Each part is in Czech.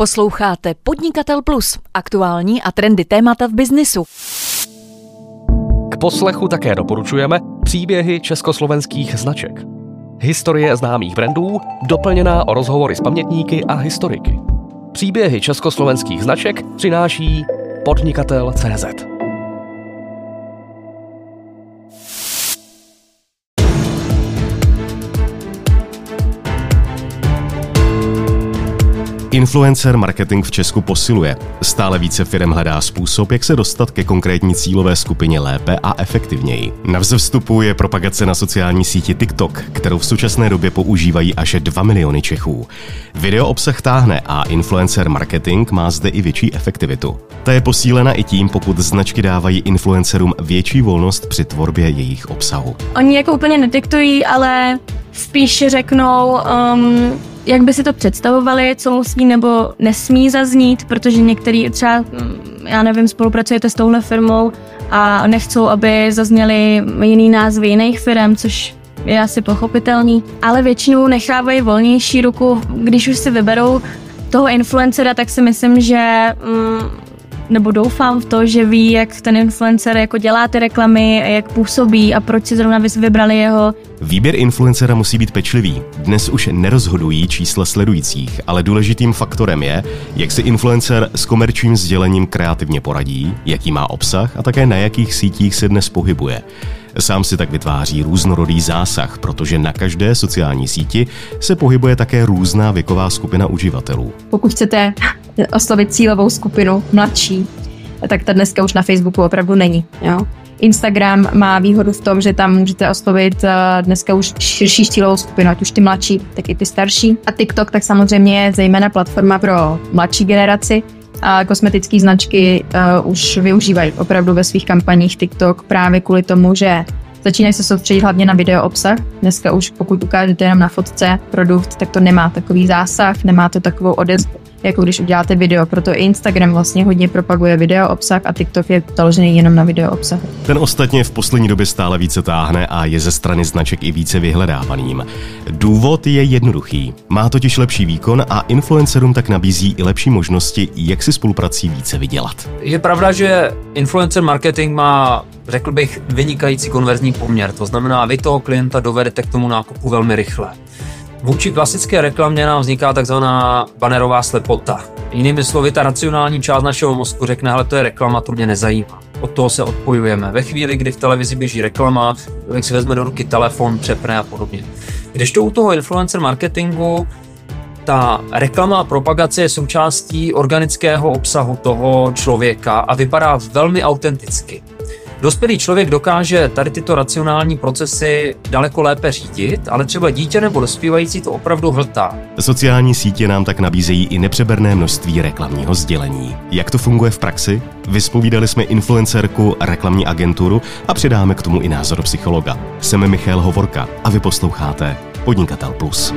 Posloucháte Podnikatel Plus, aktuální a trendy témata v biznisu. K poslechu také doporučujeme příběhy československých značek. Historie známých brandů, doplněná o rozhovory s pamětníky a historiky. Příběhy československých značek přináší podnikatel.cz. Influencer marketing v Česku posiluje. Stále více firm hledá způsob, jak se dostat ke konkrétní cílové skupině lépe a efektivněji. Na vzestupu je propagace na sociální síti TikTok, kterou v současné době používají až 2 miliony Čechů. Video obsah táhne a influencer marketing má zde i větší efektivitu. Ta je posílena i tím, pokud značky dávají influencerům větší volnost při tvorbě jejich obsahu. Oni jako úplně nediktují, ale spíš řeknou, um, jak by si to představovali, co musí nebo nesmí zaznít, protože některý třeba, mm, já nevím, spolupracujete s touhle firmou a nechcou, aby zazněly jiný názvy jiných firm, což je asi pochopitelný, ale většinou nechávají volnější ruku, když už si vyberou toho influencera, tak si myslím, že mm, nebo doufám v to, že ví, jak ten influencer jako dělá ty reklamy, jak působí a proč si zrovna vybrali jeho. Výběr influencera musí být pečlivý. Dnes už nerozhodují čísla sledujících, ale důležitým faktorem je, jak si influencer s komerčním sdělením kreativně poradí, jaký má obsah a také na jakých sítích se dnes pohybuje. Sám si tak vytváří různorodý zásah, protože na každé sociální síti se pohybuje také různá věková skupina uživatelů. Pokud chcete oslovit cílovou skupinu mladší, tak ta dneska už na Facebooku opravdu není. Jo? Instagram má výhodu v tom, že tam můžete oslovit eh, dneska už širší cílovou skupinu, ať už ty mladší, tak i ty starší. A TikTok tak samozřejmě je zejména platforma pro mladší generaci, a kosmetické značky uh, už využívají opravdu ve svých kampaních TikTok právě kvůli tomu, že začínají se soustředit hlavně na video obsah. Dneska už pokud ukážete jenom na fotce produkt, tak to nemá takový zásah, nemá to takovou odezvu jako když uděláte video. Proto i Instagram vlastně hodně propaguje video obsah a TikTok je založený jenom na video obsah. Ten ostatně v poslední době stále více táhne a je ze strany značek i více vyhledávaným. Důvod je jednoduchý. Má totiž lepší výkon a influencerům tak nabízí i lepší možnosti, jak si spoluprací více vydělat. Je pravda, že influencer marketing má, řekl bych, vynikající konverzní poměr. To znamená, vy toho klienta dovedete k tomu nákupu velmi rychle. Vůči klasické reklamě nám vzniká takzvaná banerová slepota. Jinými slovy, ta racionální část našeho mozku řekne, ale to je reklama, to mě nezajímá. Od toho se odpojujeme. Ve chvíli, kdy v televizi běží reklama, člověk si vezme do ruky telefon, přepne a podobně. Když to u toho influencer marketingu ta reklama a propagace je součástí organického obsahu toho člověka a vypadá velmi autenticky. Dospělý člověk dokáže tady tyto racionální procesy daleko lépe řídit, ale třeba dítě nebo dospívající to opravdu hltá. Sociální sítě nám tak nabízejí i nepřeberné množství reklamního sdělení. Jak to funguje v praxi? Vyspovídali jsme influencerku, reklamní agenturu a přidáme k tomu i názor psychologa. Jsem Michal Hovorka a vy posloucháte Podnikatel Plus.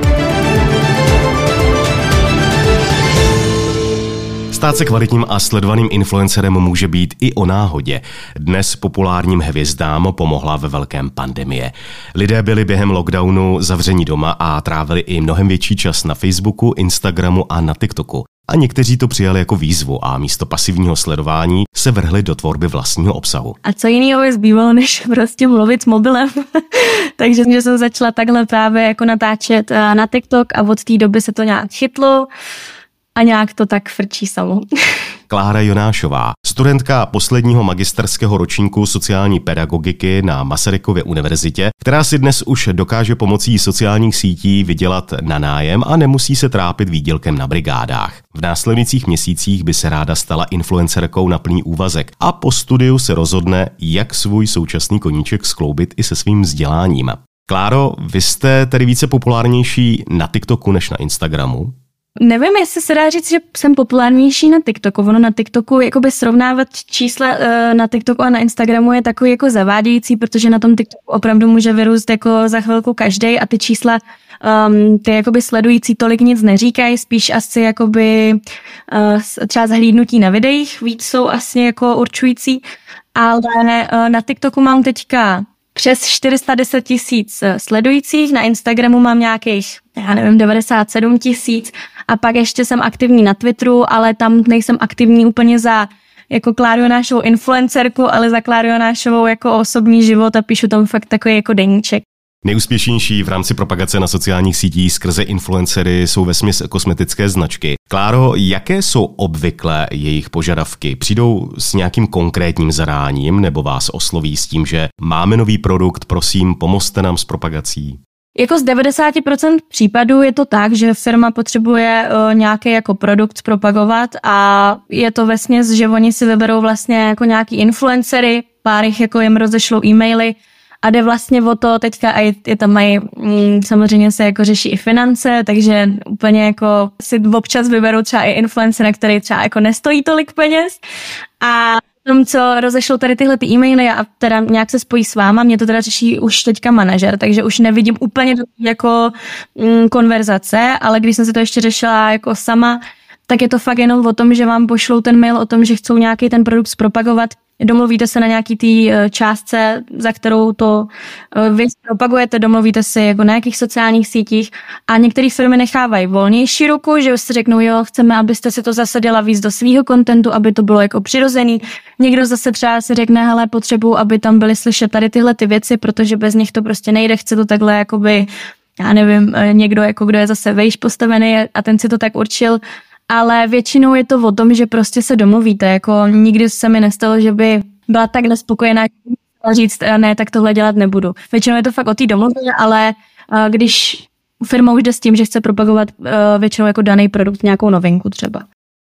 Stát se kvalitním a sledovaným influencerem může být i o náhodě. Dnes populárním hvězdám pomohla ve velkém pandemie. Lidé byli během lockdownu zavření doma a trávili i mnohem větší čas na Facebooku, Instagramu a na TikToku. A někteří to přijali jako výzvu a místo pasivního sledování se vrhli do tvorby vlastního obsahu. A co jiného je zbývalo, než prostě mluvit s mobilem. Takže jsem začala takhle právě jako natáčet eh, na TikTok a od té doby se to nějak chytlo a nějak to tak frčí samo. Klára Jonášová, studentka posledního magisterského ročníku sociální pedagogiky na Masarykově univerzitě, která si dnes už dokáže pomocí sociálních sítí vydělat na nájem a nemusí se trápit výdělkem na brigádách. V následujících měsících by se ráda stala influencerkou na plný úvazek a po studiu se rozhodne, jak svůj současný koníček skloubit i se svým vzděláním. Kláro, vy jste tedy více populárnější na TikToku než na Instagramu? Nevím, jestli se dá říct, že jsem populárnější na TikToku. Ono na TikToku, jakoby srovnávat čísla uh, na TikToku a na Instagramu je takový jako zavádějící, protože na tom TikToku opravdu může vyrůst jako za chvilku každý a ty čísla um, ty jakoby sledující tolik nic neříkají, spíš asi jakoby uh, třeba zhlídnutí na videích víc jsou asi jako určující, ale uh, na TikToku mám teďka přes 410 tisíc sledujících, na Instagramu mám nějakých, já nevím, 97 tisíc A pak ještě jsem aktivní na Twitteru, ale tam nejsem aktivní úplně za jako Klário Jonášovou influencerku, ale za Klário Jonášovou jako osobní život a píšu tam fakt takový jako deníček. Nejúspěšnější v rámci propagace na sociálních sítích skrze influencery jsou ve kosmetické značky. Kláro, jaké jsou obvykle jejich požadavky? Přijdou s nějakým konkrétním zadáním nebo vás osloví s tím, že máme nový produkt, prosím, pomozte nám s propagací? Jako z 90% případů je to tak, že firma potřebuje uh, nějaký jako produkt propagovat a je to vesměs, že oni si vyberou vlastně jako nějaký influencery, pár jich jako jim rozešlou e-maily, a jde vlastně o to teďka, a je, tam mají, mm, samozřejmě se jako řeší i finance, takže úplně jako si občas vyberou třeba i influencer, který třeba jako nestojí tolik peněz. A tom, co rozešlo tady tyhle ty e-maily a teda nějak se spojí s váma, mě to teda řeší už teďka manažer, takže už nevidím úplně jako mm, konverzace, ale když jsem si to ještě řešila jako sama, tak je to fakt jenom o tom, že vám pošlou ten mail o tom, že chcou nějaký ten produkt zpropagovat domluvíte se na nějaký té eh, částce, za kterou to eh, vy propagujete, domluvíte si jako na jakých sociálních sítích? A některé firmy nechávají volnější ruku, že si řeknou, jo, chceme, abyste si to zasadila víc do svého kontentu, aby to bylo jako přirozený. Někdo zase třeba si řekne, hele, potřebuju, aby tam byly slyšet tady tyhle ty věci, protože bez nich to prostě nejde, chce to takhle jakoby já nevím, eh, někdo, jako kdo je zase vejš postavený a ten si to tak určil, ale většinou je to o tom, že prostě se domluvíte, jako nikdy se mi nestalo, že by byla tak nespokojená, říct, ne, tak tohle dělat nebudu. Většinou je to fakt o té domluvě, ale když firma už jde s tím, že chce propagovat většinou jako daný produkt, nějakou novinku třeba.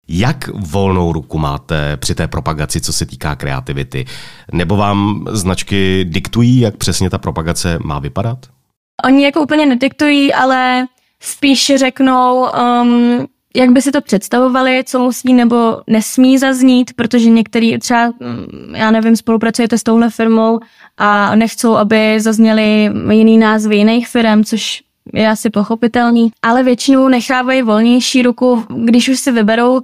Jak volnou ruku máte při té propagaci, co se týká kreativity? Nebo vám značky diktují, jak přesně ta propagace má vypadat? Oni jako úplně nediktují, ale spíš řeknou, um, jak by si to představovali, co musí nebo nesmí zaznít, protože některý třeba, mm, já nevím, spolupracujete s touhle firmou a nechcou, aby zazněly jiný názvy jiných firm, což je asi pochopitelný, ale většinou nechávají volnější ruku, když už si vyberou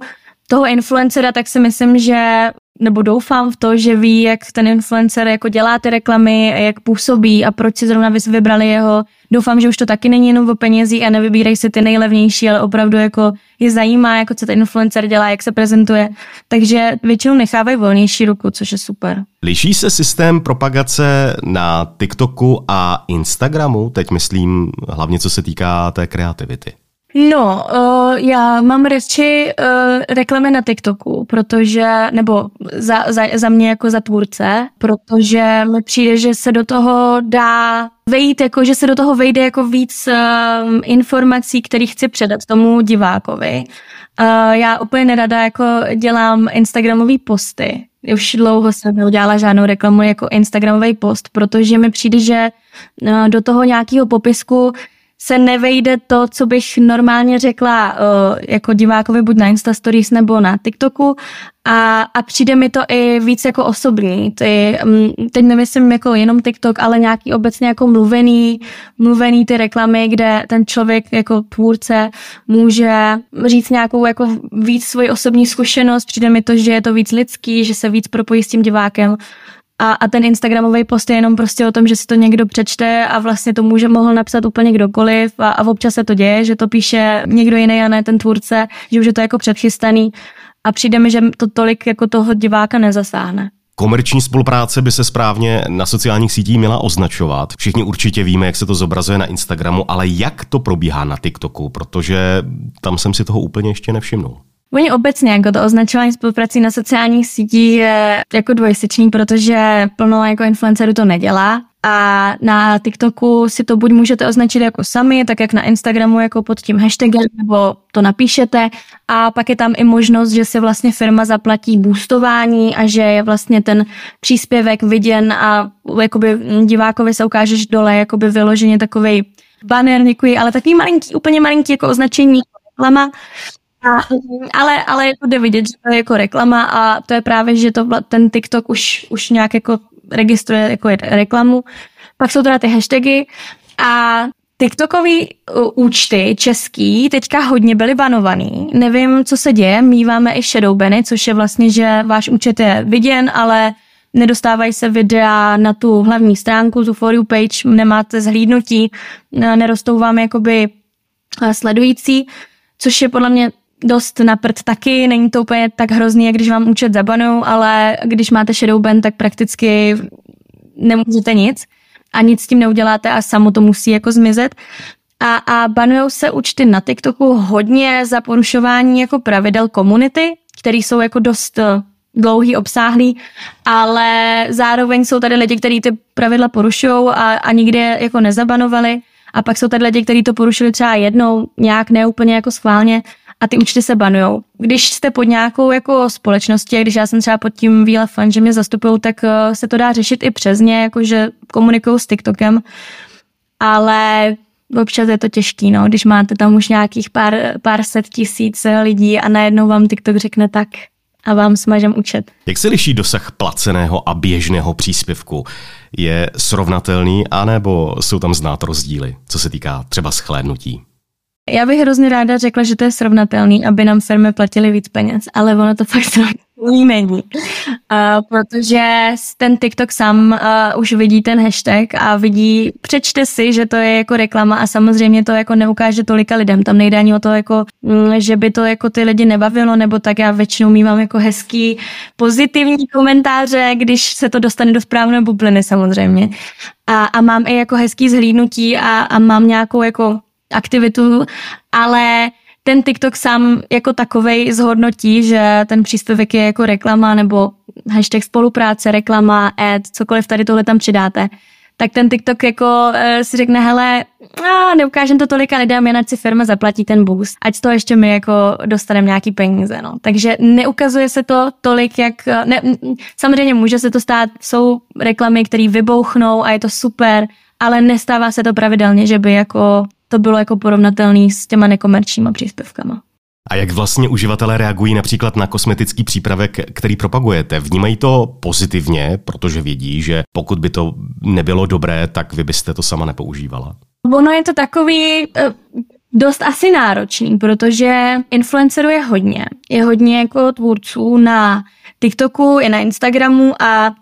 toho influencera, tak si myslím, že nebo doufám v to, že ví, jak ten influencer jako dělá ty reklamy, jak působí a proč si zrovna vybrali jeho. Doufám, že už to taky není jenom o penězích a nevybírají si ty nejlevnější, ale opravdu jako je zajímá, jako co ten influencer dělá, jak se prezentuje. Takže většinou nechávají volnější ruku, což je super. Liší se systém propagace na TikToku a Instagramu? Teď myslím hlavně co se týká té kreativity. No, uh, já mám radši uh, reklamy na TikToku, protože, nebo za, za, za mě jako za tvůrce, protože mi přijde, že se do toho dá vejít, jako že se do toho vejde jako víc uh, informací, které chci předat tomu divákovi. Uh, já úplně nerada jako dělám Instagramové posty. Už dlouho jsem neudělala žádnou reklamu jako Instagramový post, protože mi přijde, že uh, do toho nějakého popisku se nevejde to, co bych normálně řekla uh, jako divákovi buď na Insta Stories nebo na TikToku a, a přijde mi to i víc jako osobní. Ty, um, teď nemyslím jako jenom TikTok, ale nějaký obecně jako mluvený, mluvený ty reklamy, kde ten člověk jako tvůrce může říct nějakou jako víc svoji osobní zkušenost. Přijde mi to, že je to víc lidský, že se víc propojí s tím divákem. A, a ten Instagramový post je jenom prostě o tom, že si to někdo přečte a vlastně to může mohl napsat úplně kdokoliv a, a občas se to děje, že to píše někdo jiný a ne ten tvůrce, že už je to jako předchystaný a přijde mi, že to tolik jako toho diváka nezasáhne. Komerční spolupráce by se správně na sociálních sítích měla označovat. Všichni určitě víme, jak se to zobrazuje na Instagramu, ale jak to probíhá na TikToku, protože tam jsem si toho úplně ještě nevšimnul. Oni obecně jako to označování spoluprací na sociálních sítích je jako dvojsečný, protože plno jako influencerů to nedělá. A na TikToku si to buď můžete označit jako sami, tak jak na Instagramu jako pod tím hashtagem, nebo to napíšete. A pak je tam i možnost, že si vlastně firma zaplatí boostování a že je vlastně ten příspěvek viděn a jakoby divákovi se ukážeš dole jakoby vyloženě takový banner, děkuji, ale takový malinký, úplně malinký jako označení reklama a, ale, ale jako jde vidět, že to je jako reklama a to je právě, že to ten TikTok už, už nějak jako registruje jako reklamu. Pak jsou teda ty hashtagy a TikTokový účty český teďka hodně byly banovaný. Nevím, co se děje, míváme i shadowbany, což je vlastně, že váš účet je viděn, ale nedostávají se videa na tu hlavní stránku, tu for you page, nemáte zhlídnutí, nerostou vám jakoby sledující. což je podle mě dost na prd taky, není to úplně tak hrozný, jak když vám účet zabanou, ale když máte shadow ban, tak prakticky nemůžete nic a nic s tím neuděláte a samo to musí jako zmizet. A, a banujou se účty na TikToku hodně za porušování jako pravidel komunity, které jsou jako dost eh, dlouhý, obsáhlý, ale zároveň jsou tady lidi, kteří ty pravidla porušují a, a nikdy jako nezabanovali. A pak jsou tady lidi, kteří to porušili třeba jednou, nějak neúplně jako schválně a ty účty se banujou. Když jste pod nějakou jako společností, když já jsem třeba pod tím Vila Fun, že mě zastupují, tak eh, se to dá řešit i přes ně, jakože komunikují s TikTokem, ale občas je to těžký, no, když máte tam už nějakých pár, pár set tisíc lidí a najednou vám TikTok řekne tak, a vám smažem účet. Jak se liší dosah placeného a běžného příspěvku? Je srovnatelný, anebo jsou tam znát rozdíly, co se týká třeba schlédnutí? Já bych hrozně ráda řekla, že to je srovnatelný, aby nám firmy platily víc peněz, ale ono to fakt srovnatelný není. Uh, protože ten TikTok sám uh, už vidí ten hashtag a vidí, přečte si, že to je jako reklama a samozřejmě to jako neukáže tolika lidem. Tam nejde ani o to, jako, mm, že by to jako ty lidi nebavilo, nebo tak já většinou mývám jako hezký pozitivní komentáře, když se to dostane do správné bubliny samozřejmě. A, a mám i jako hezký zhlídnutí a, a mám nějakou jako aktivitu, ale ten TikTok sám jako takovej zhodnotí, že ten příspěvek je jako reklama nebo hashtag spolupráce, reklama, ad, cokoliv tady tohle tam přidáte, tak ten TikTok jako uh, si řekne, hele, a neukážem to tolika lidem, jen ať si firma zaplatí ten boost, ať toho ještě my jako dostaneme nějaký peníze, no. Takže neukazuje se to tolik, jak, ne, samozřejmě může se to stát, jsou reklamy, které vybouchnou a je to super, ale nestává se to pravidelně, že by jako to bylo jako porovnatelné s těma nekomerčníma příspěvkama. A jak vlastně uživatelé reagují například na kosmetický přípravek, který propagujete? Vnímají to pozitivně, protože vědí, že pokud by to nebylo dobré, tak vy byste to sama nepoužívala? Ono je to takový eh, dost asi náročný, protože influencerů je hodně. Je hodně jako tvůrců na TikToku, i na Instagramu a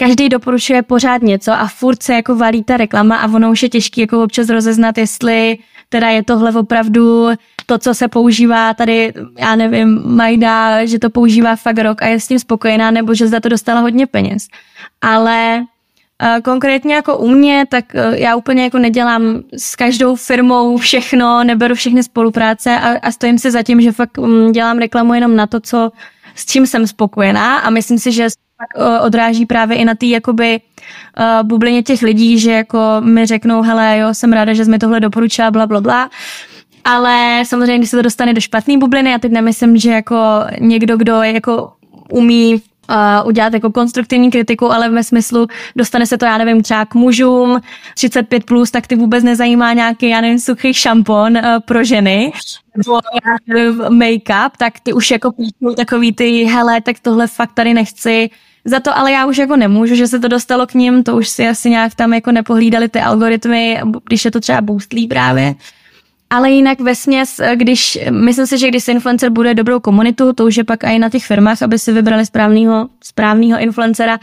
každý doporučuje pořád něco a furt se jako valí ta reklama a ono už je těžký jako občas rozeznat, jestli teda je tohle opravdu to, co se používá tady, já nevím, Majda, že to používá fakt rok a je s tím spokojená, nebo že za to dostala hodně peněz. Ale uh, konkrétně jako u mě, tak uh, já úplně jako nedělám s každou firmou všechno, neberu všechny spolupráce a, a stojím si za tím, že fakt um, dělám reklamu jenom na to, co s čím jsem spokojená a myslím si, že pak uh, odráží právě i na té jakoby uh, bublině těch lidí, že jako mi řeknou, hele, jo, jsem ráda, že jsi mi tohle doporučila, bla, bla, bla. Ale samozřejmě, když se to dostane do špatné bubliny, já teď nemyslím, že jako někdo, kdo je jako umí uh, udělat jako konstruktivní kritiku, ale ve smyslu dostane se to, já nevím, třeba k mužům 35+, plus, tak ty vůbec nezajímá nějaký, já nevím, suchý šampon uh, pro ženy, nebo make-up, tak ty už jako takový ty, hele, tak tohle fakt tady nechci, za to ale já už jako nemůžu, že se to dostalo k ním, to už si asi nějak tam jako nepohlídali ty algoritmy, když je to třeba boostlí právě. Ale jinak ve směs, když, myslím si, že když si influencer bude dobrou komunitu, to už je pak i na těch firmách, aby si vybrali správného, správného influencera,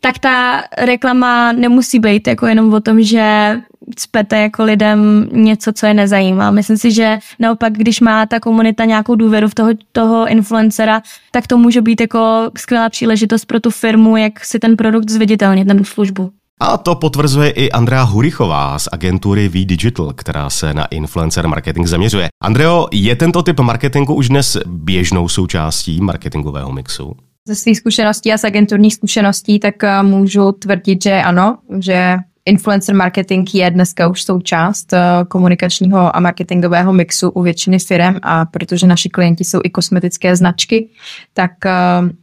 tak ta reklama nemusí být jako jenom o tom, že cpete jako lidem něco, co je nezajímá. Myslím si, že naopak, když má ta komunita nějakou důvěru v toho, toho influencera, tak to může být jako skvělá příležitost pro tu firmu, jak si ten produkt zviditelnit, ten službu. A to potvrzuje i Andrea Hurichová z agentury V-Digital, která se na influencer marketing zaměřuje. Andreo, je tento typ marketingu už dnes běžnou součástí marketingového mixu? Ze svých zkušeností a z agenturních zkušeností tak eh, můžu tvrdit, že ano, že influencer marketing je dneska už součást eh, komunikačního a marketingového mixu u většiny firm a protože naši klienti jsou i kosmetické značky, tak eh,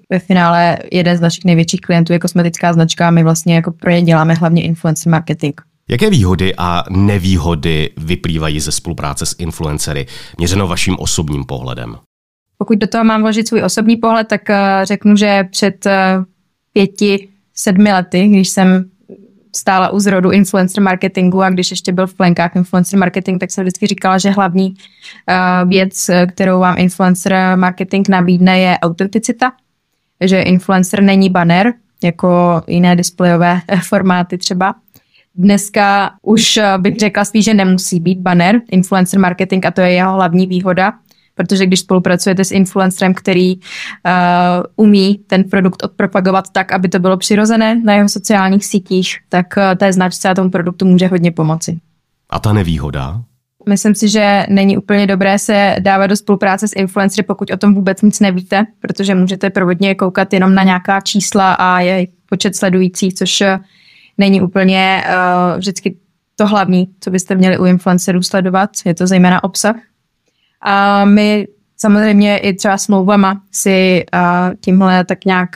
ve finále jeden z našich největších klientů je kosmetická značka a my vlastně jako pro ně děláme hlavně influencer marketing. Jaké výhody a nevýhody vyplývají ze spolupráce s influencery, měřeno vaším osobním pohledem? Pokud do toho mám vložit svůj osobní pohled, tak eh, řeknu, že před pěti, sedmi lety, když jsem stála u zrodu influencer marketingu a když ještě byl v plenkách influencer marketing, tak jsem vždycky říkala, že hlavní uh, věc, kterou vám influencer marketing nabídne, je autenticita. Že influencer není banner, jako jiné displejové formáty třeba. Dneska už bych řekla spíš, že nemusí být banner, influencer marketing a to je jeho hlavní výhoda, protože když spolupracujete s influencerem, který uh, umí ten produkt odpropagovat tak, aby to bylo přirozené na jeho sociálních sítích, tak uh, té značce a tomu produktu může hodně pomoci. A ta nevýhoda? Myslím si, že není úplně dobré se dávat do spolupráce s influencery, pokud o tom vůbec nic nevíte, protože můžete provodně koukat jenom na nějaká čísla a je počet sledujících, což není úplně uh, vždycky to hlavní, co byste měli u influencerů sledovat, je to zejména obsah. A my samozřejmě i třeba smlouvama si uh, tímhle tak nějak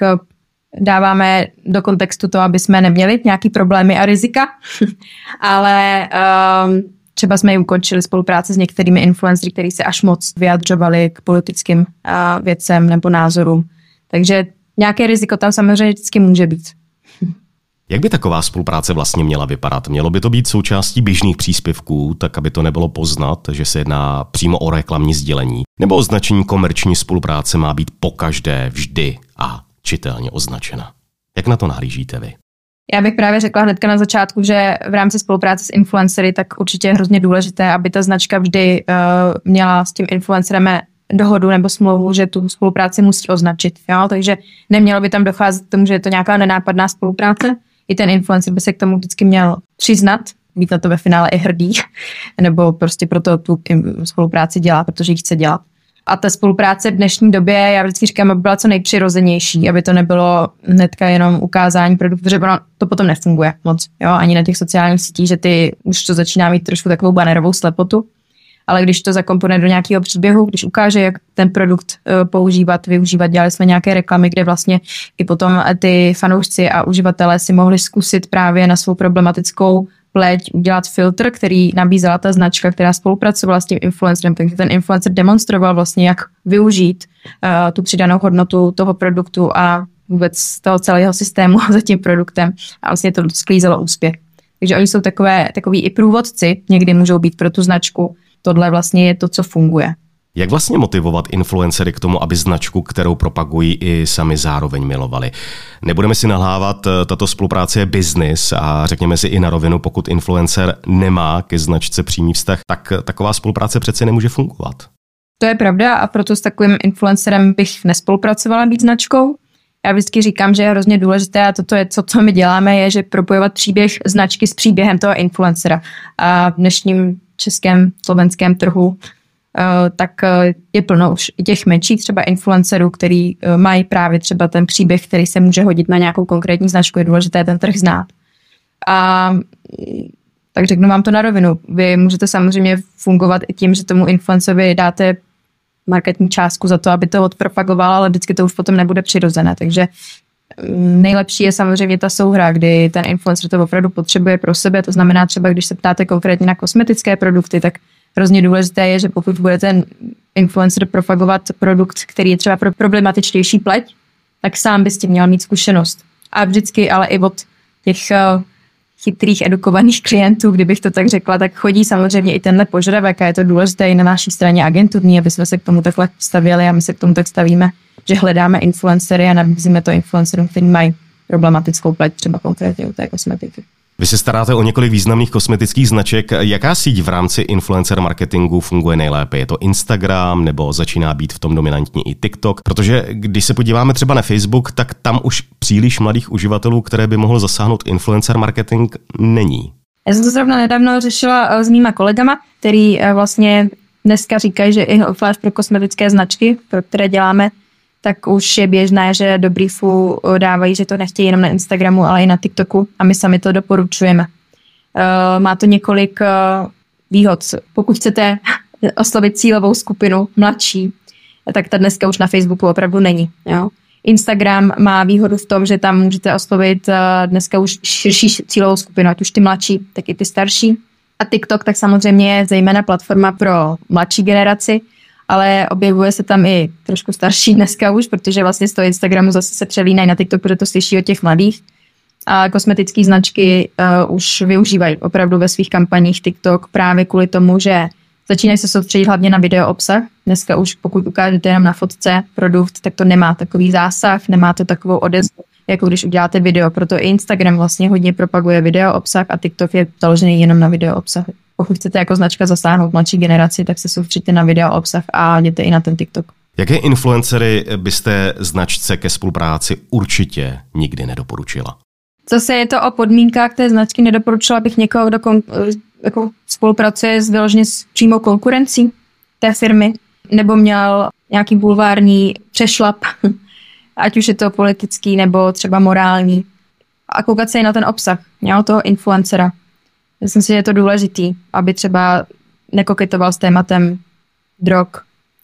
dáváme do kontextu to, aby jsme neměli nějaký problémy a rizika, ale um, třeba jsme i ukončili spolupráci s některými influencery, kteří se až moc vyjadřovali k politickým uh, věcem nebo názorům. Takže nějaké riziko tam samozřejmě vždycky může být. Jak by taková spolupráce vlastně měla vypadat? Mělo by to být součástí běžných příspěvků, tak aby to nebylo poznat, že se jedná přímo o reklamní sdělení? Nebo označení komerční spolupráce má být pokaždé, vždy a čitelně označena? Jak na to nahlížíte vy? Já bych právě řekla hnedka na začátku, že v rámci spolupráce s influencery, tak určitě je hrozně důležité, aby ta značka vždy uh, měla s tím influencerem dohodu nebo smlouvu, že tu spolupráci musí označit. Jo? Takže nemělo by tam docházet k tomu, že je to nějaká nenápadná spolupráce, i ten influencer by se k tomu vždycky měl přiznat, být na to ve finále i hrdý, nebo prostě proto tu spolupráci dělá, protože ji chce dělat. A ta spolupráce v dnešní době, já vždycky říkám, aby byla co nejpřirozenější, aby to nebylo hnedka jenom ukázání produktu, protože to potom nefunguje moc, jo, ani na těch sociálních sítích, že ty už to začíná mít trošku takovou banerovou slepotu ale když to zakomponuje do nějakého příběhu, když ukáže, jak ten produkt uh, používat, využívat, dělali jsme nějaké reklamy, kde vlastně i potom ty fanoušci a uživatelé si mohli zkusit právě na svou problematickou pleť udělat filtr, který nabízela ta značka, která spolupracovala s tím influencerem, takže ten influencer demonstroval vlastně, jak využít uh, tu přidanou hodnotu toho produktu a vůbec toho celého systému za tím produktem. A vlastně to sklízelo úspěch. Takže oni jsou takové, takový i průvodci, někdy můžou být pro tu značku, tohle vlastně je to, co funguje. Jak vlastně motivovat influencery k tomu, aby značku, kterou propagují, i sami zároveň milovali? Nebudeme si nahlávat, eh, tato spolupráce je biznis a řekněme si i na rovinu, pokud influencer nemá ke značce přímý vztah, tak taková spolupráce přece nemůže fungovat. To je pravda a proto s takovým influencerem bych nespolupracovala být značkou. Já vždycky říkám, že je hrozně důležité a toto je, co, co my děláme, je, že propojovat příběh značky s příběhem toho influencera. A v dnešním českém, slovenském trhu, eh, tak eh, je plno už i těch menších třeba influencerů, který eh, mají právě třeba ten příběh, který se může hodit na nějakou konkrétní značku, je důležité ten trh znát. A tak řeknu vám to na rovinu. Vy můžete samozřejmě fungovat i tím, že tomu influencerovi dáte marketní částku za to, aby to odpropagoval, ale vždycky to už potom nebude přirozené. Takže Nejlepší je samozřejmě ta souhra, kdy ten influencer to opravdu potřebuje pro sebe. To znamená třeba, když se ptáte konkrétně na kosmetické produkty, tak hrozně důležité je, že pokud bude ten influencer propagovat produkt, který je třeba pro problematičtější pleť, tak sám by s tím měl mít zkušenost. A vždycky ale i od těch uh, chytrých, edukovaných klientů, kdybych to tak řekla, tak chodí samozřejmě i tenhle požadavek a je to důležité i na naší straně agenturní, aby jsme se k tomu takhle stavěli a my se k tomu tak stavíme že hledáme influencery a nabízíme to influencerům, kteří mají problematickou pleť, třeba konkrétně u té kosmetiky. Vy se staráte o několik významných kosmetických značek. Jaká síť v rámci influencer marketingu funguje nejlépe? Je to Instagram nebo začíná být v tom dominantní i TikTok? Protože když se podíváme třeba na Facebook, tak tam už příliš mladých uživatelů, které by mohl zasáhnout influencer marketing, není. Já jsem to zrovna nedávno řešila eh, s mýma kolegama, který eh, vlastně dneska říkají, že i pro kosmetické značky, pro které děláme, tak už je běžné, že do briefu eh, dávají, že to nechtějí jenom na Instagramu, ale i na TikToku a my sami to doporučujeme. Uh, má to několik uh, výhod. Pokud chcete oslovit cílovou skupinu mladší, tak ta dneska už na Facebooku opravdu není. Jo? Instagram má výhodu v tom, že tam můžete oslovit uh, dneska už širší cílovou skupinu, ať už ty mladší, tak i ty starší. A TikTok tak samozřejmě je zejména platforma pro mladší generaci, ale objevuje se tam i trošku starší dneska už, protože vlastně z toho Instagramu zase se přelínají na TikTok, protože to slyší od těch mladých. A kosmetické značky uh, už využívají opravdu ve svých kampaních TikTok právě kvůli tomu, že začínají se soustředit hlavně na video obsah. Dneska už pokud ukážete jenom na fotce produkt, tak to nemá takový zásah, nemá to takovou odezvu, jako když uděláte video. Proto i Instagram vlastně hodně propaguje video obsah a TikTok je založený jenom na video obsahy. Pokud chcete jako značka zasáhnout mladší generaci, tak se soustředíte na video obsah a jděte i na ten TikTok. Jaké influencery byste značce ke spolupráci určitě nikdy nedoporučila? Zase je to o podmínkách té značky. Nedoporučila bych někoho, kdo kon, jako spolupracuje s vyloženě s přímou konkurencí té firmy, nebo měl nějaký bulvární přešlap, ať už je to politický nebo třeba morální. A koukat se i na ten obsah, jo, toho influencera. Myslím si, že je to důležitý, aby třeba nekoketoval s tématem drog,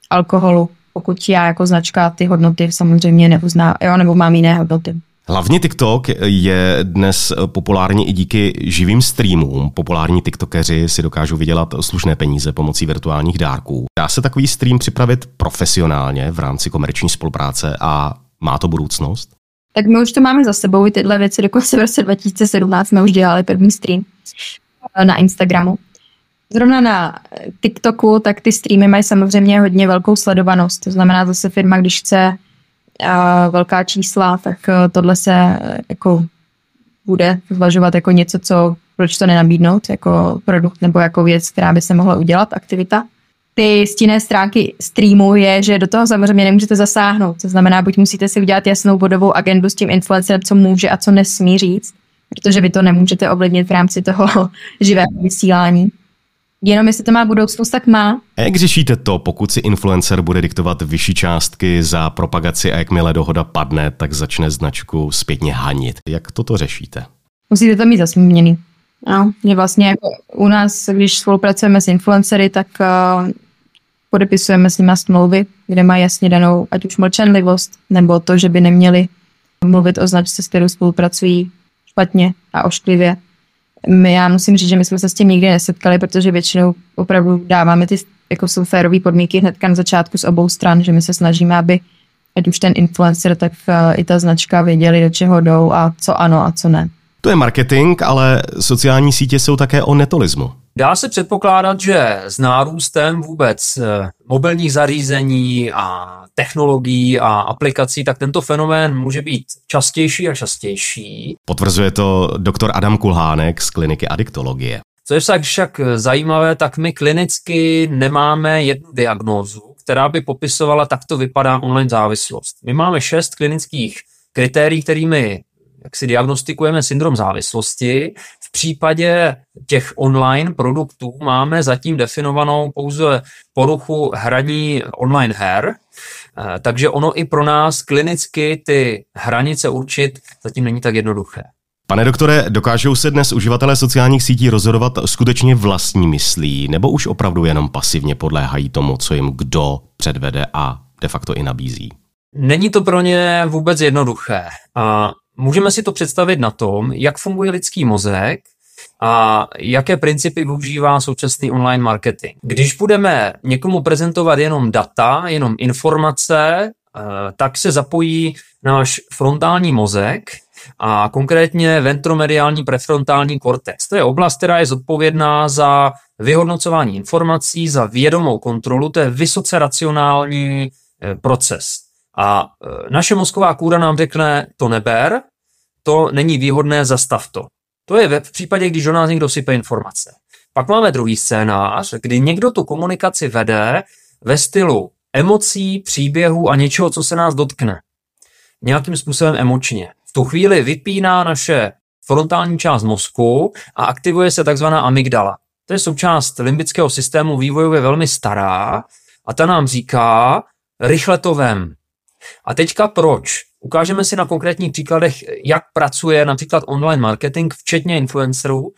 alkoholu, pokud já jako značka ty hodnoty samozřejmě neuzná, jo, nebo mám jiné hodnoty. Hlavně TikTok je dnes populární i díky živým streamům. Populární TikTokeři si dokážou vydělat slušné peníze pomocí virtuálních dárků. Dá se takový stream připravit profesionálně v rámci komerční spolupráce a má to budoucnost? Tak my už to máme za sebou, i tyhle věci, dokonce v roce 2017 jsme už dělali první stream na Instagramu. Zrovna na TikToku, tak ty streamy mají samozřejmě hodně velkou sledovanost. To znamená zase firma, když chce uh, velká čísla, tak tohle se jako bude zvažovat jako něco, co proč to nenabídnout jako produkt nebo jako věc, která by se mohla udělat, aktivita. Ty stinné stránky streamu je, že do toho samozřejmě nemůžete zasáhnout. To znamená, buď musíte si udělat jasnou bodovou agendu s tím influencerem, co může a co nesmí říct, protože vy to nemůžete ovlivnit v rámci toho živého vysílání. Jenom jestli to má budoucnost, tak má. A jak řešíte to, pokud si influencer bude diktovat vyšší částky za propagaci a jakmile dohoda padne, tak začne značku zpětně hanit? Jak toto řešíte? Musíte to mít zasmíněný. No, je vlastně jako u nás, když spolupracujeme s influencery, tak uh, podepisujeme s nimi smlouvy, kde mají jasně danou ať už mlčenlivost, nebo to, že by neměli mluvit o značce, s kterou spolupracují špatně a ošklivě my, já musím říct, že my jsme se s tím nikdy nesetkali, protože většinou opravdu dáváme ty jako jsou férové podmínky hnedka na začátku z obou stran, že my se snažíme, aby ať už ten influencer, tak uh, i ta značka věděli, do čeho jdou a co ano a co ne. To je marketing, ale sociální sítě jsou také o netolismu. Dá se předpokládat, že s nárůstem vůbec eh, mobilních zařízení a technologií a aplikací, tak tento fenomén může být častější a častější. Potvrzuje to doktor Adam Kulhánek z kliniky adiktologie. Co je však, však zajímavé, tak my klinicky nemáme jednu diagnózu, která by popisovala, tak to vypadá online závislost. My máme šest klinických kritérií, kterými jak si diagnostikujeme syndrom závislosti. V případě těch online produktů máme zatím definovanou pouze poruchu hraní online her, eh, takže ono i pro nás klinicky ty hranice určit zatím není tak jednoduché. Pane doktore, dokážou se dnes uživatelé sociálních sítí rozhodovat skutečně vlastní myslí, nebo už opravdu jenom pasivně podléhají tomu, co jim kdo předvede a de facto i nabízí? Není to pro ně vůbec jednoduché. A Můžeme si to představit na tom, jak funguje lidský mozek a jaké principy využívá současný online marketing. Když budeme někomu prezentovat jenom data, jenom informace, eh, tak se zapojí náš frontální mozek a konkrétně ventromediální prefrontální kortex. To je oblast, která je zodpovědná za vyhodnocování informací, za vědomou kontrolu, to je vysoce racionální eh, proces. A e, naše mozková kůra nám řekne, to neber, to není výhodné, zastav to. To je v případě, když do nás někdo sype informace. Pak máme druhý scénář, kdy někdo tu komunikaci vede ve stylu emocí, příběhů a něčeho, co se nás dotkne. Nějakým způsobem emočně. V tu chvíli vypíná naše frontální část mozku a aktivuje se takzvaná amygdala. To je součást limbického systému vývojově velmi stará a ta nám říká, rychle to vem, a teďka proč? Ukážeme si na konkrétních příkladech, jak pracuje například online marketing, včetně influencerů.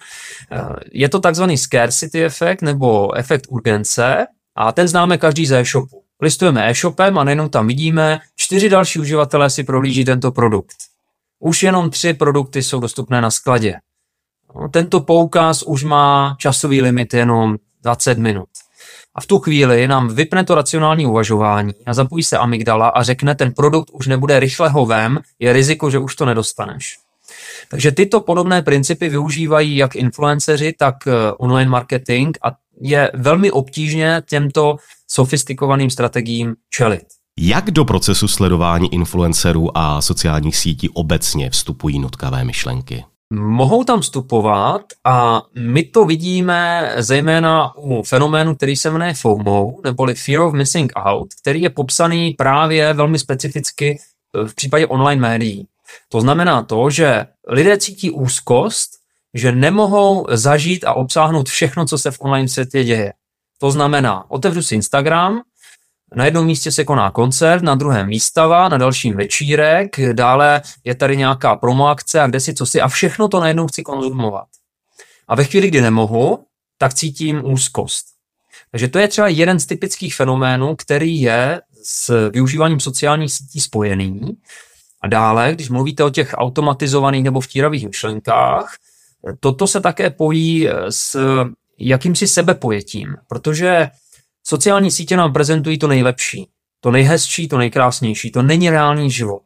Eh, je to takzvaný scarcity efekt nebo efekt urgence a ten známe každý ze e-shopu. Listujeme e-shopem a nejenom tam vidíme, čtyři další uživatelé si prohlíží tento produkt. Už jenom tři produkty jsou dostupné na skladě. No, tento poukaz už má časový limit jenom 20 minut. A v tu chvíli nám vypne to racionální uvažování a zapojí se amygdala a řekne, ten produkt už nebude rychle hovem, je riziko, že už to nedostaneš. Takže tyto podobné principy využívají jak influenceři, tak eh, online marketing a je velmi obtížně těmto sofistikovaným strategiím čelit. Jak do procesu sledování influencerů a sociálních sítí obecně vstupují nutkavé myšlenky? Mohou tam vstupovat a my to vidíme zejména u fenoménu, který se jmenuje FOMO, neboli Fear of Missing Out, který je popsaný právě velmi specificky v případě online médií. To znamená to, že lidé cítí úzkost, že nemohou zažít a obsáhnout všechno, co se v online světě děje. To znamená, otevřu si Instagram, na jednom místě se koná koncert, na druhém výstava, na dalším večírek, dále je tady nějaká promoakce a kde si co si a všechno to najednou chci konzumovat. A ve chvíli, kdy nemohu, tak cítím úzkost. Takže to je třeba jeden z typických fenoménů, který je s využíváním sociálních sítí spojený. A dále, když mluvíte o těch automatizovaných nebo vtíravých myšlenkách, toto se také pojí s jakýmsi sebepojetím, protože sociální sítě nám prezentují to nejlepší, to nejhezčí, to nejkrásnější, to není reálný život.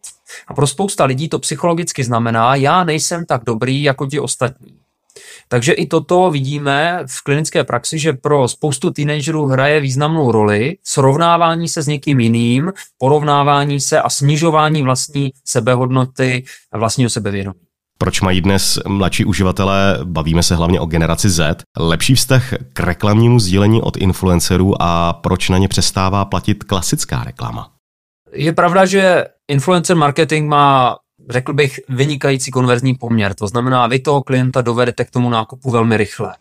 A pro spousta lidí to psychologicky znamená, já nejsem tak dobrý jako ti ostatní. Takže i toto vidíme v klinické praxi, že pro spoustu teenagerů hraje významnou roli srovnávání se s někým jiným, porovnávání se a snižování vlastní sebehodnoty a vlastního sebevědomí. Proč mají dnes mladší uživatelé, bavíme se hlavně o generaci Z, lepší vztah k reklamnímu sdílení od influencerů a proč na ně přestává platit klasická reklama? Je pravda, že influencer marketing má řekl bych, vynikající konverzní poměr. To znamená, vy toho klienta dovedete k tomu nákupu velmi rychle.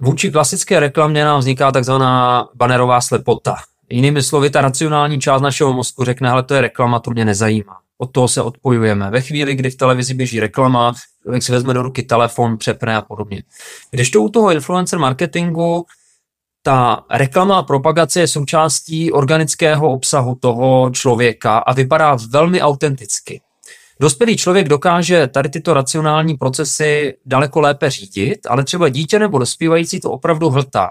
Vůči klasické reklamě nám vzniká takzvaná banerová slepota. Jinými slovy, ta racionální část našeho mozku řekne, ale to je reklama, to mě nezajímá. Od toho se odpojujeme. Ve chvíli, kdy v televizi běží reklama, člověk si vezme do ruky telefon, přepne a podobně. Když to u toho influencer marketingu, ta reklama a propagace je součástí organického obsahu toho člověka a vypadá velmi autenticky. Dospělý člověk dokáže tady tyto racionální procesy daleko lépe řídit, ale třeba dítě nebo dospívající to opravdu hltá.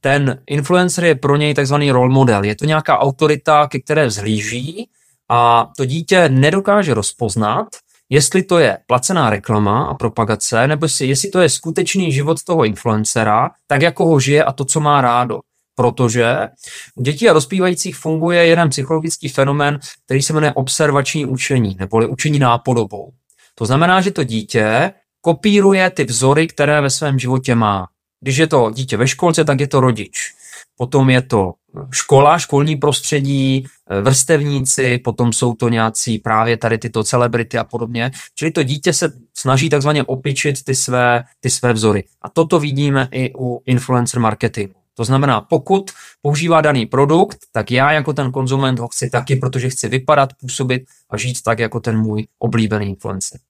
Ten influencer je pro něj takzvaný role model. Je to nějaká autorita, ke které vzhlíží a to dítě nedokáže rozpoznat, jestli to je placená reklama a propagace, nebo si, jestli to je skutečný život toho influencera, tak jako ho žije a to, co má rádo protože u dětí a dospívajících funguje jeden psychologický fenomén, který se jmenuje observační učení, neboli učení nápodobou. To znamená, že to dítě kopíruje ty vzory, které ve svém životě má. Když je to dítě ve školce, tak je to rodič. Potom je to škola, školní prostředí, vrstevníci, potom jsou to nějací právě tady tyto celebrity a podobně. Čili to dítě se snaží takzvaně opičit ty své, ty své vzory. A toto vidíme i u influencer marketingu. To znamená, pokud používá daný produkt, tak já jako ten konzument ho chci taky, protože chci vypadat, působit a žít tak jako ten můj oblíbený influencer.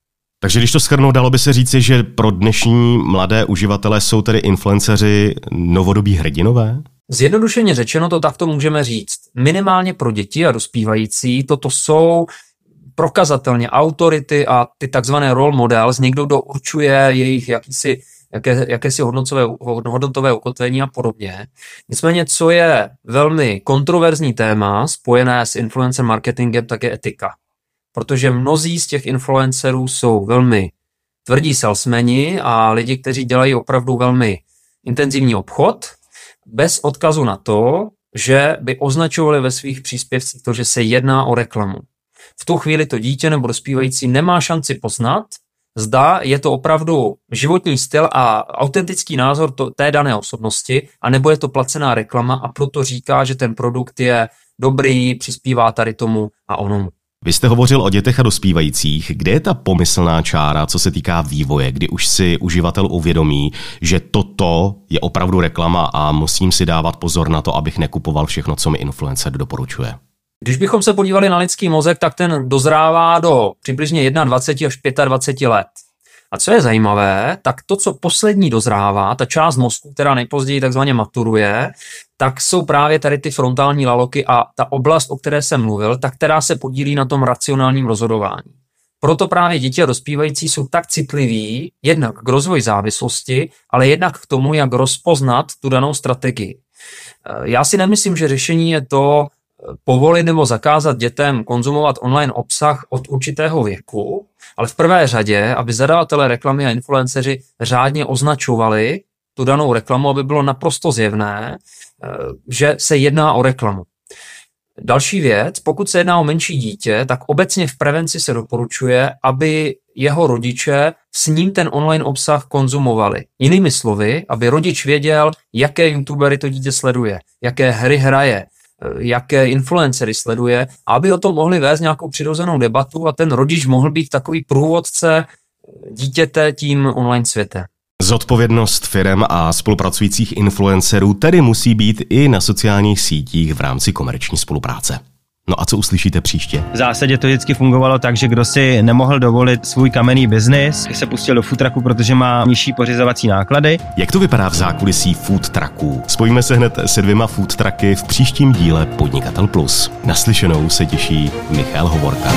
Takže když to schrnou, dalo by se říci, že pro dnešní mladé uživatele jsou tedy influenceři novodobí hrdinové? Zjednodušeně řečeno to takto můžeme říct. Minimálně pro děti a dospívající toto jsou prokazatelně autority a ty takzvané role models, někdo, kdo určuje jejich jakýsi jaké, jakési hodnotové, hodnotové ukotvení a podobně. Nicméně, co je velmi kontroverzní téma spojené s influencer marketingem, tak je etika. Protože mnozí z těch influencerů jsou velmi tvrdí salesmeni a lidi, kteří dělají opravdu velmi intenzivní obchod, bez odkazu na to, že by označovali ve svých příspěvcích to, že se jedná o reklamu. V tu chvíli to dítě nebo dospívající nemá šanci poznat, zda je to opravdu životní styl a autentický názor to, té dané osobnosti, anebo je to placená reklama a proto říká, že ten produkt je dobrý, přispívá tady tomu a onomu. Vy jste hovořil o dětech a dospívajících. Kde je ta pomyslná čára, co se týká vývoje, kdy už si uživatel uvědomí, že toto je opravdu reklama a musím si dávat pozor na to, abych nekupoval všechno, co mi influencer doporučuje? Když bychom se podívali na lidský mozek, tak ten dozrává do přibližně 21 až 25 let. A co je zajímavé, tak to, co poslední dozrává, ta část mozku, která nejpozději takzvaně maturuje, tak jsou právě tady ty frontální laloky a ta oblast, o které jsem mluvil, tak která se podílí na tom racionálním rozhodování. Proto právě děti a dospívající jsou tak citliví jednak k rozvoji závislosti, ale jednak k tomu, jak rozpoznat tu danou strategii. Já si nemyslím, že řešení je to povolit nebo zakázat dětem konzumovat online obsah od určitého věku, ale v prvé řadě, aby zadavatelé reklamy a influenceři řádně označovali tu danou reklamu, aby bylo naprosto zjevné, eh, že se jedná o reklamu. Další věc, pokud se jedná o menší dítě, tak obecně v prevenci se doporučuje, aby jeho rodiče s ním ten online obsah konzumovali. Jinými slovy, aby rodič věděl, jaké youtubery to dítě sleduje, jaké hry hraje, jaké influencery sleduje, aby o tom mohli vést nějakou přirozenou debatu a ten rodič mohl být takový průvodce dítěte tím online světem. Zodpovědnost firm a spolupracujících influencerů tedy musí být i na sociálních sítích v rámci komerční spolupráce. No a co uslyšíte příště? V zásadě to vždycky fungovalo tak, že kdo si nemohl dovolit svůj kamenný biznis, se pustil do food trucku, protože má nižší pořizovací náklady. Jak to vypadá v zákulisí food trucků? Spojíme se hned se dvěma food trucky v příštím díle Podnikatel Plus. Naslyšenou se těší Michal Hovorka.